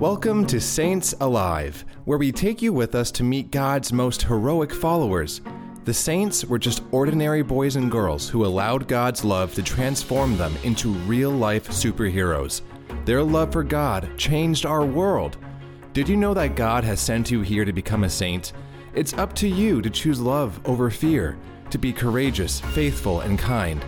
Welcome to Saints Alive, where we take you with us to meet God's most heroic followers. The saints were just ordinary boys and girls who allowed God's love to transform them into real life superheroes. Their love for God changed our world. Did you know that God has sent you here to become a saint? It's up to you to choose love over fear, to be courageous, faithful, and kind.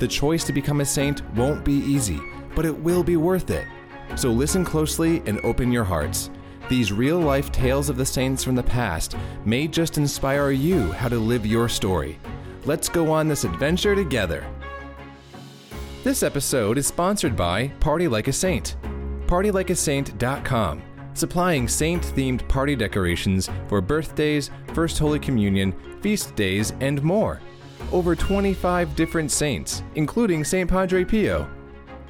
The choice to become a saint won't be easy, but it will be worth it. So listen closely and open your hearts. These real life tales of the saints from the past may just inspire you how to live your story. Let's go on this adventure together. This episode is sponsored by Party Like a Saint. PartyLikeASaint.com, supplying saint themed party decorations for birthdays, First Holy Communion, feast days, and more. Over 25 different saints, including St. Padre Pio.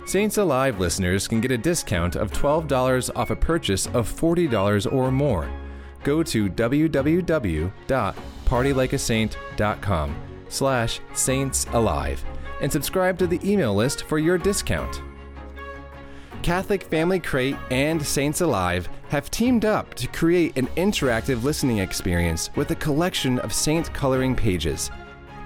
Saints Alive listeners can get a discount of $12 off a purchase of $40 or more. Go to www.partylikeasaint.com slash saintsalive and subscribe to the email list for your discount. Catholic Family Crate and Saints Alive have teamed up to create an interactive listening experience with a collection of saint coloring pages.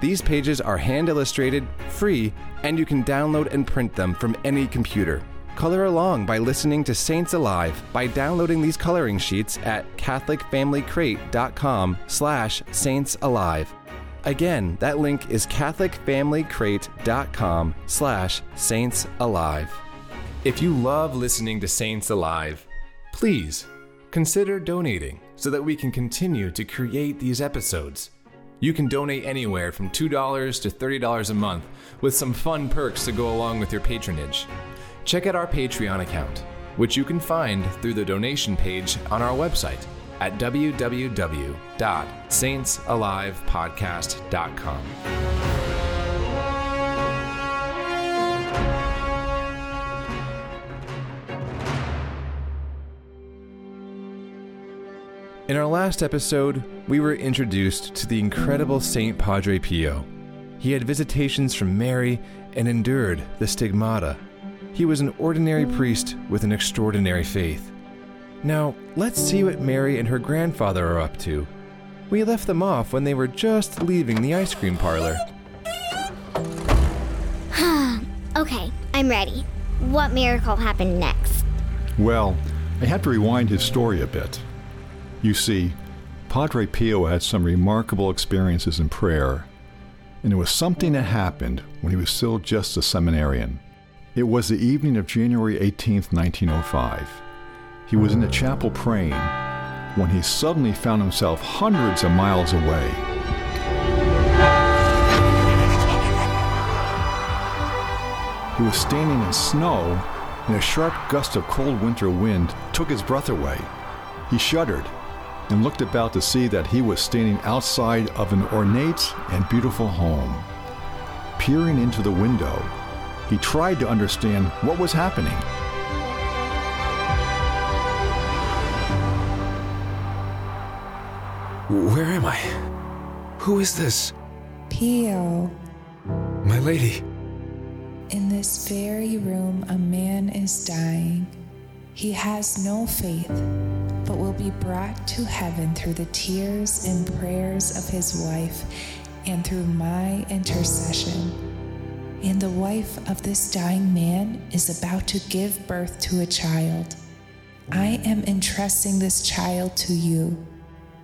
These pages are hand illustrated, free, and you can download and print them from any computer. Color along by listening to Saints Alive by downloading these coloring sheets at catholicfamilycrate.com slash saintsalive. Again, that link is catholicfamilycrate.com slash saintsalive. If you love listening to Saints Alive, please consider donating so that we can continue to create these episodes. You can donate anywhere from $2 to $30 a month with some fun perks to go along with your patronage. Check out our Patreon account, which you can find through the donation page on our website at www.saintsalivepodcast.com. In our last episode, we were introduced to the incredible Saint Padre Pio. He had visitations from Mary and endured the stigmata. He was an ordinary priest with an extraordinary faith. Now, let's see what Mary and her grandfather are up to. We left them off when they were just leaving the ice cream parlor. Okay, I'm ready. What miracle happened next? Well, I have to rewind his story a bit. You see, Padre Pio had some remarkable experiences in prayer, and it was something that happened when he was still just a seminarian. It was the evening of January 18, 1905. He was in the chapel praying when he suddenly found himself hundreds of miles away. He was standing in snow, and a sharp gust of cold winter wind took his breath away. He shuddered and looked about to see that he was standing outside of an ornate and beautiful home. Peering into the window, he tried to understand what was happening. Where am I? Who is this? Pio, My lady. in this very room, a man is dying. He has no faith, but will be brought to heaven through the tears and prayers of his wife and through my intercession. And the wife of this dying man is about to give birth to a child. I am entrusting this child to you.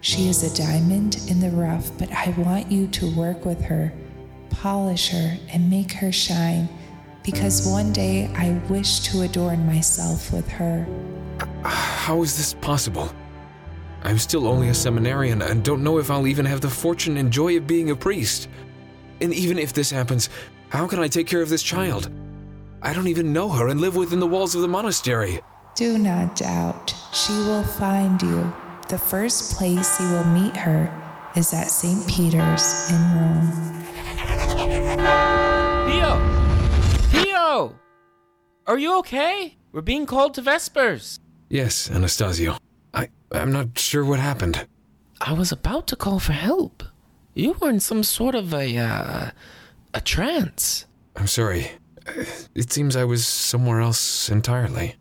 She is a diamond in the rough, but I want you to work with her, polish her, and make her shine, because one day I wish to adorn myself with her. How is this possible? I'm still only a seminarian and don't know if I'll even have the fortune and joy of being a priest. And even if this happens, how can I take care of this child? I don't even know her and live within the walls of the monastery. Do not doubt, she will find you. The first place you will meet her is at St. Peter's in Rome. Are you okay? We're being called to Vespers. Yes, Anastasio. I, I'm not sure what happened. I was about to call for help. You were in some sort of a, uh, a trance. I'm sorry. It seems I was somewhere else entirely.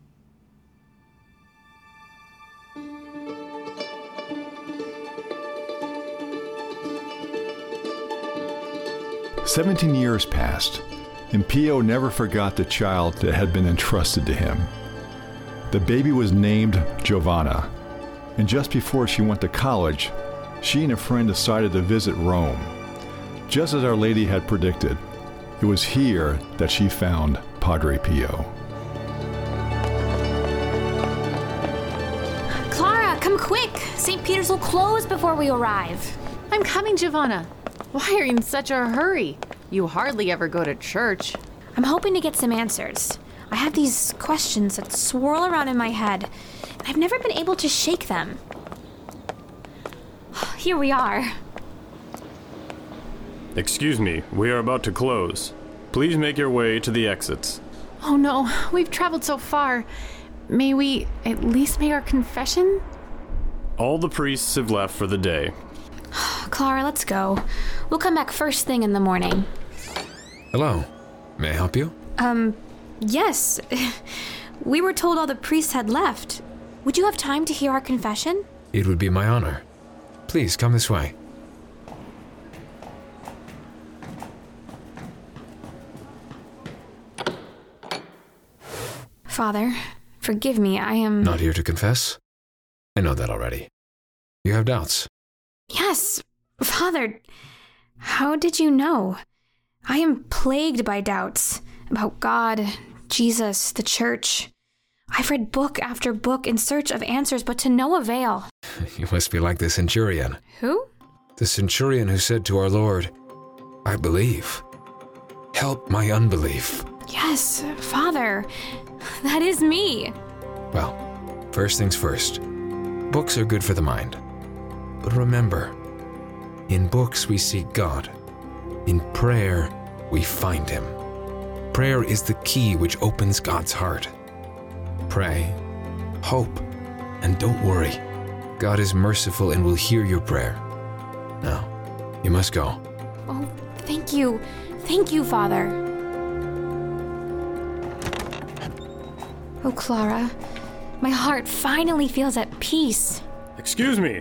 Seventeen years passed, and Pio never forgot the child that had been entrusted to him. The baby was named Giovanna, and just before she went to college, she and a friend decided to visit Rome. Just as Our Lady had predicted, it was here that she found Padre Pio. Clara, come quick! St. Peter's will close before we arrive. I'm coming, Giovanna. Why are you in such a hurry? You hardly ever go to church. I'm hoping to get some answers. I have these questions that swirl around in my head, and I've never been able to shake them. Here we are. Excuse me, we are about to close. Please make your way to the exits. Oh no, we've traveled so far. May we at least make our confession? All the priests have left for the day. Clara, let's go. We'll come back first thing in the morning. Hello. May I help you? Um, yes. We were told all the priests had left. Would you have time to hear our confession? It would be my honor. Please come this way. Father, forgive me. I am. Not here to confess? I know that already. You have doubts. Yes, Father. How did you know? I am plagued by doubts about God, Jesus, the church. I've read book after book in search of answers, but to no avail. You must be like the centurion. Who? The centurion who said to our Lord, I believe. Help my unbelief. Yes, Father. That is me. Well, first things first. Books are good for the mind. But remember, in books we seek God. In prayer, we find Him. Prayer is the key which opens God's heart. Pray, hope, and don't worry. God is merciful and will hear your prayer. Now, you must go. Oh, thank you. Thank you, Father. Oh, Clara, my heart finally feels at peace. Excuse me!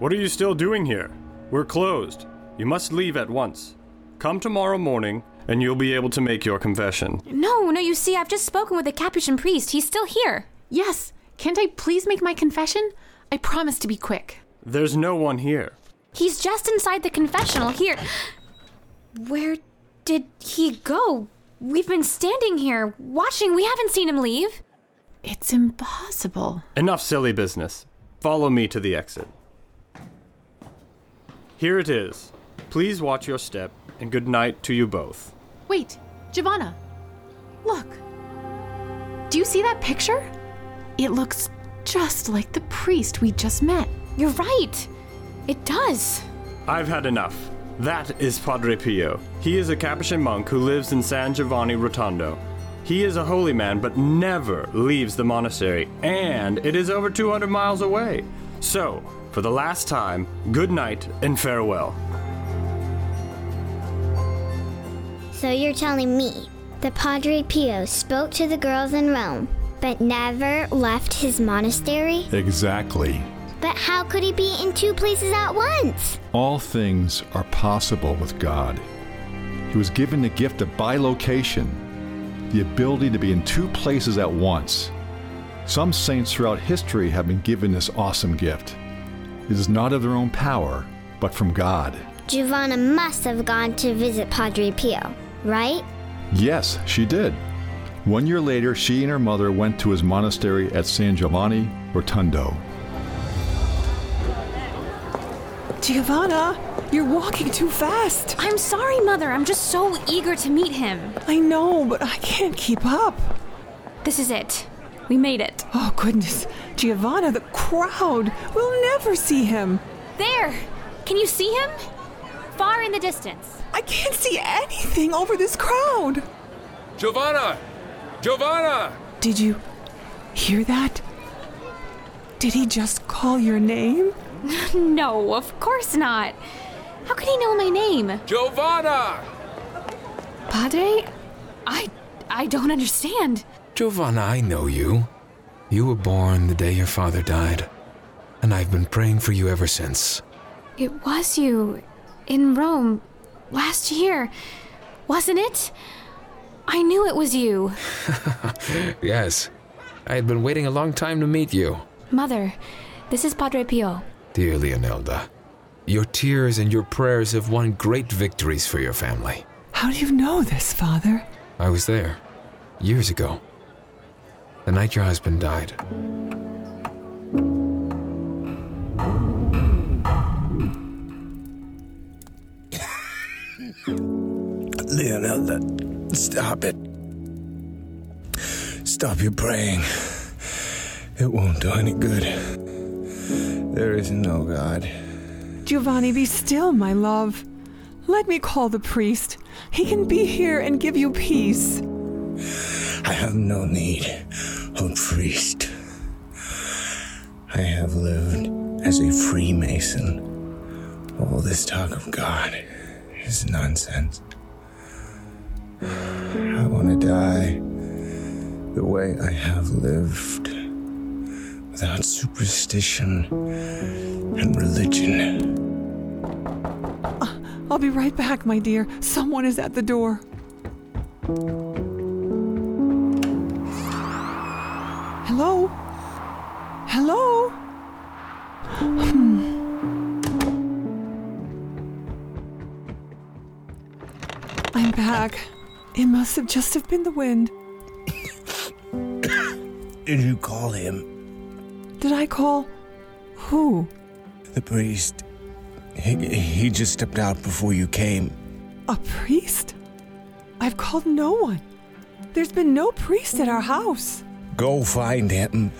What are you still doing here? We're closed. You must leave at once. Come tomorrow morning, and you'll be able to make your confession. No, no, you see, I've just spoken with the Capuchin priest. He's still here. Yes. Can't I please make my confession? I promise to be quick. There's no one here. He's just inside the confessional here. Where did he go? We've been standing here, watching. We haven't seen him leave. It's impossible. Enough silly business. Follow me to the exit. Here it is. Please watch your step, and good night to you both. Wait, Giovanna. Look. Do you see that picture? It looks just like the priest we just met. You're right. It does. I've had enough. That is Padre Pio. He is a Capuchin monk who lives in San Giovanni Rotondo. He is a holy man, but never leaves the monastery, and it is over 200 miles away. So, for the last time, good night and farewell. So you're telling me the Padre Pio spoke to the girls in Rome, but never left his monastery? Exactly. But how could he be in two places at once? All things are possible with God. He was given the gift of bilocation, the ability to be in two places at once. Some saints throughout history have been given this awesome gift. It is not of their own power, but from God. Giovanna must have gone to visit Padre Pio, right? Yes, she did. One year later, she and her mother went to his monastery at San Giovanni Rotondo. Giovanna, you're walking too fast. I'm sorry, Mother. I'm just so eager to meet him. I know, but I can't keep up. This is it. We made it. Oh, goodness. Giovanna, the crowd. We'll never see him. There! Can you see him? Far in the distance. I can't see anything over this crowd. Giovanna! Giovanna! Did you hear that? Did he just call your name? no, of course not. How could he know my name? Giovanna! Padre? I I don't understand. Giovanna, I know you. You were born the day your father died, and I've been praying for you ever since. It was you in Rome last year Wasn't it? I knew it was you. yes. I had been waiting a long time to meet you. Mother, this is Padre Pio. Dear Leonilda, your tears and your prayers have won great victories for your family. How do you know this, Father? I was there, years ago. The night your husband died. Leonilda, stop it. Stop your praying. It won't do any good. There is no God. Giovanni, be still, my love. Let me call the priest. He can be here and give you peace. I have no need of priest. I have lived as a Freemason. All this talk of God is nonsense. I want to die the way I have lived, without superstition and religion. I'll be right back, my dear. Someone is at the door. Hello? Hello? Hmm. Back. It must have just have been the wind. Did you call him? Did I call? Who? The priest. He, he just stepped out before you came. A priest? I've called no one. There's been no priest at our house. Go find him.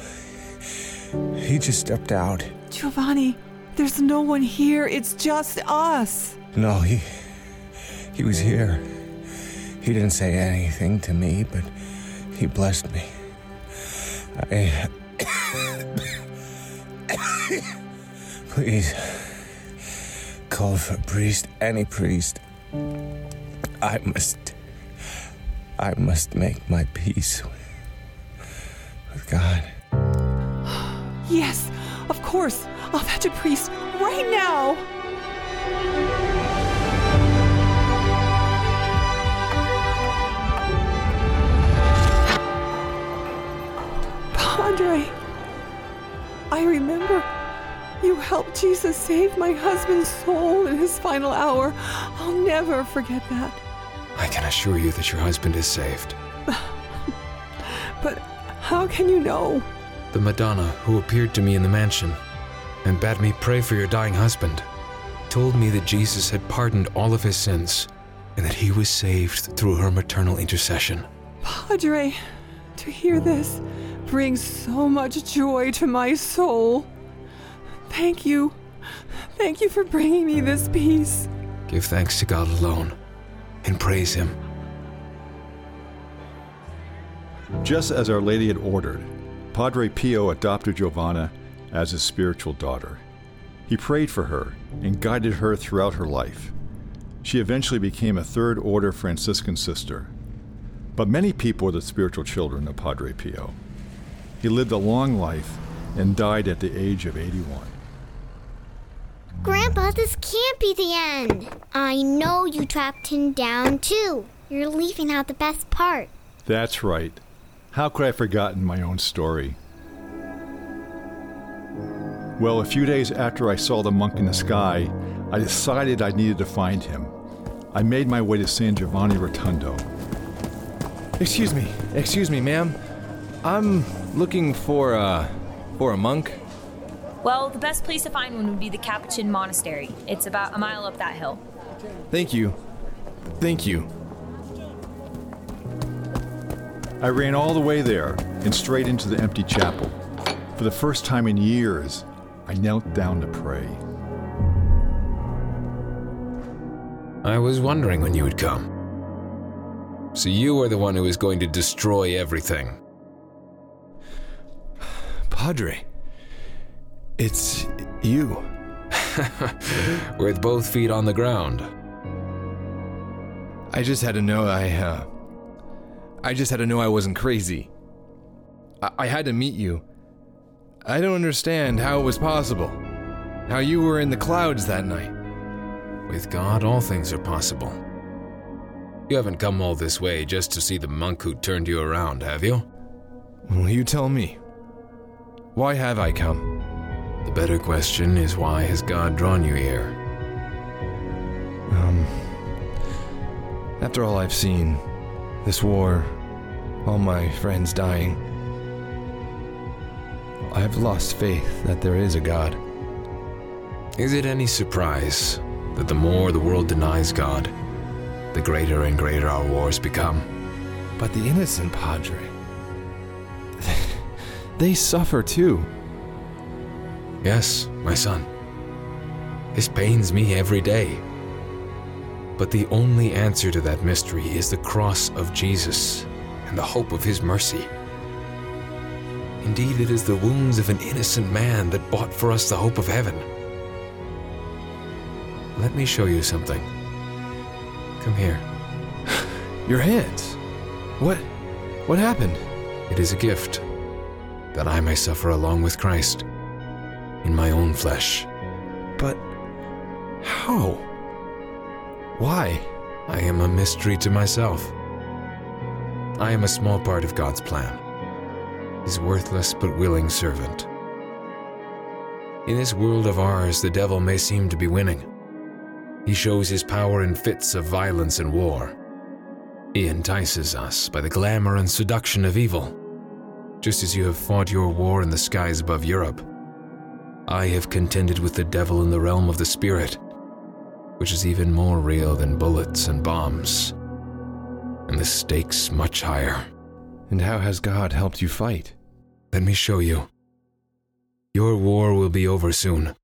He just stepped out. Giovanni, there's no one here. It's just us. No, he. He was here. He didn't say anything to me, but he blessed me. I. Please. Call for a priest, any priest. I must. I must make my peace with God. Yes, of course. I'll fetch a priest right now. Remember you helped Jesus save my husband's soul in his final hour. I'll never forget that. I can assure you that your husband is saved. But how can you know? The Madonna who appeared to me in the mansion and bade me pray for your dying husband told me that Jesus had pardoned all of his sins and that he was saved through her maternal intercession. Padre, to hear this brings so much joy to my soul. Thank you. Thank you for bringing me this peace. Give thanks to God alone and praise him. Just as Our Lady had ordered, Padre Pio adopted Giovanna as his spiritual daughter. He prayed for her and guided her throughout her life. She eventually became a third order Franciscan sister. But many people were the spiritual children of Padre Pio. He lived a long life and died at the age of 81. Grandpa, this can't be the end. I know you tracked him down too. You're leaving out the best part. That's right. How could I have forgotten my own story? Well, a few days after I saw the monk in the sky, I decided I needed to find him. I made my way to San Giovanni Rotondo. Excuse me, excuse me, ma'am. I'm looking for uh for a monk. Well, the best place to find one would be the Capuchin Monastery. It's about a mile up that hill. Thank you. Thank you. I ran all the way there and straight into the empty chapel. For the first time in years, I knelt down to pray. I was wondering when you would come. So you are the one who is going to destroy everything. Padre, it's you. With both feet on the ground. I just had to know I, uh. I just had to know I wasn't crazy. I, I had to meet you. I don't understand how it was possible. How you were in the clouds that night. With God, all things are possible. You haven't come all this way just to see the monk who turned you around, have you? Well, you tell me. Why have I come? The better question is why has God drawn you here? Um. After all I've seen, this war, all my friends dying, I've lost faith that there is a God. Is it any surprise that the more the world denies God, the greater and greater our wars become? But the innocent Padre, they suffer too. Yes, my son. This pains me every day. But the only answer to that mystery is the cross of Jesus and the hope of his mercy. Indeed, it is the wounds of an innocent man that bought for us the hope of heaven. Let me show you something. Come here. Your hands. What? What happened? It is a gift that I may suffer along with Christ in my own flesh. But how? Why? I am a mystery to myself. I am a small part of God's plan, His worthless but willing servant. In this world of ours, the devil may seem to be winning. He shows his power in fits of violence and war. He entices us by the glamour and seduction of evil. Just as you have fought your war in the skies above Europe, I have contended with the devil in the realm of the spirit, which is even more real than bullets and bombs, and the stakes much higher. And how has God helped you fight? Let me show you. Your war will be over soon.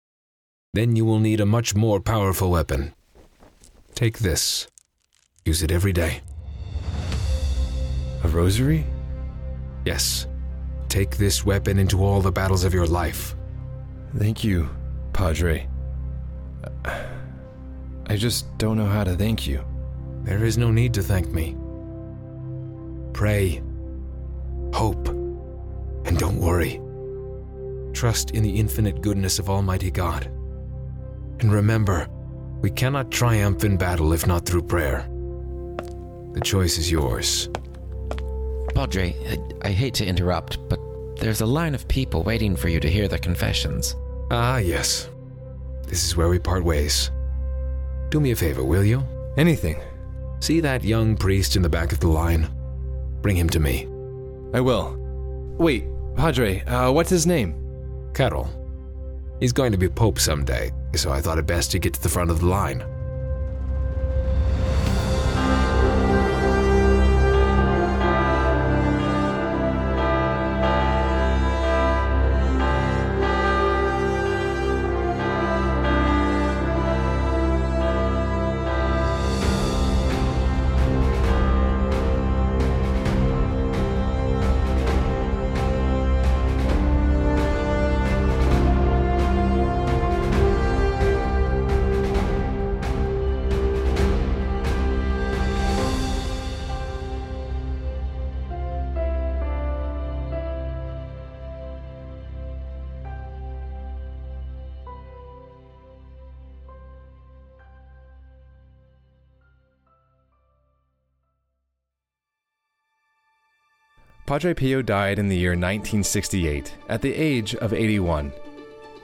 Then you will need a much more powerful weapon. Take this. Use it every day. A rosary? Yes. Take this weapon into all the battles of your life. Thank you, Padre. I just don't know how to thank you. There is no need to thank me. Pray, hope, and don't worry. Trust in the infinite goodness of Almighty God. And remember, we cannot triumph in battle if not through prayer. The choice is yours. Padre, I, I hate to interrupt, but there's a line of people waiting for you to hear the confessions. Ah, yes. This is where we part ways. Do me a favor, will you? Anything. See that young priest in the back of the line? Bring him to me. I will. Wait, Padre, uh, what's his name? Karol. He's going to be Pope someday, so I thought it best to get to the front of the line. Padre Pio died in the year 1968 at the age of 81.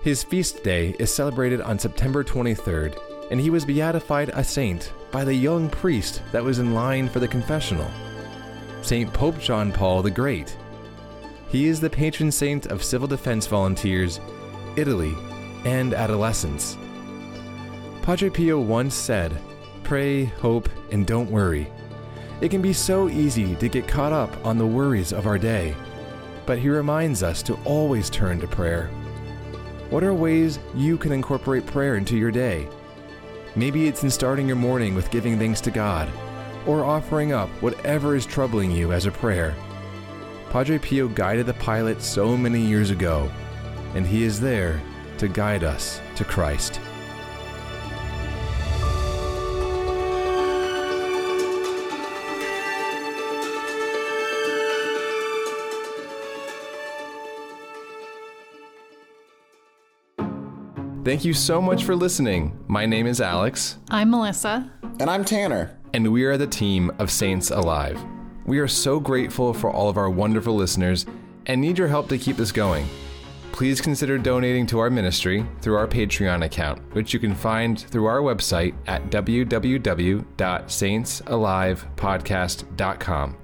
His feast day is celebrated on September 23rd, and he was beatified a saint by the young priest that was in line for the confessional, St. Pope John Paul the Great. He is the patron saint of civil defense volunteers, Italy, and adolescents. Padre Pio once said, Pray, hope, and don't worry. It can be so easy to get caught up on the worries of our day, but he reminds us to always turn to prayer. What are ways you can incorporate prayer into your day? Maybe it's in starting your morning with giving thanks to God, or offering up whatever is troubling you as a prayer. Padre Pio guided the pilot so many years ago, and he is there to guide us to Christ. Thank you so much for listening. My name is Alex. I'm Melissa. And I'm Tanner. and we are the team of Saints Alive. We are so grateful for all of our wonderful listeners and need your help to keep this going. Please consider donating to our ministry through our Patreon account, which you can find through our website at www.saintsalivepodcast.com.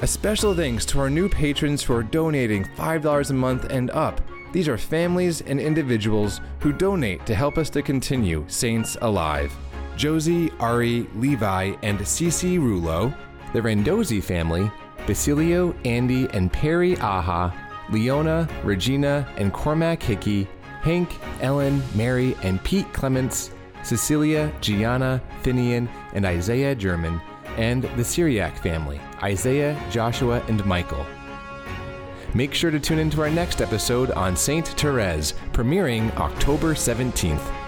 A special thanks to our new patrons who are donating $5 a month and up. These are families and individuals who donate to help us to continue Saints Alive. Josie, Ari, Levi, and Cece Rulo, the Rendozzi family, Basilio, Andy, and Perry Aha, Leona, Regina, and Cormac Hickey, Hank, Ellen, Mary, and Pete Clements, Cecilia, Gianna, Finian, and Isaiah German, and the Syriac family, Isaiah, Joshua, and Michael. Make sure to tune in to our next episode on Saint Therese, premiering October 17th.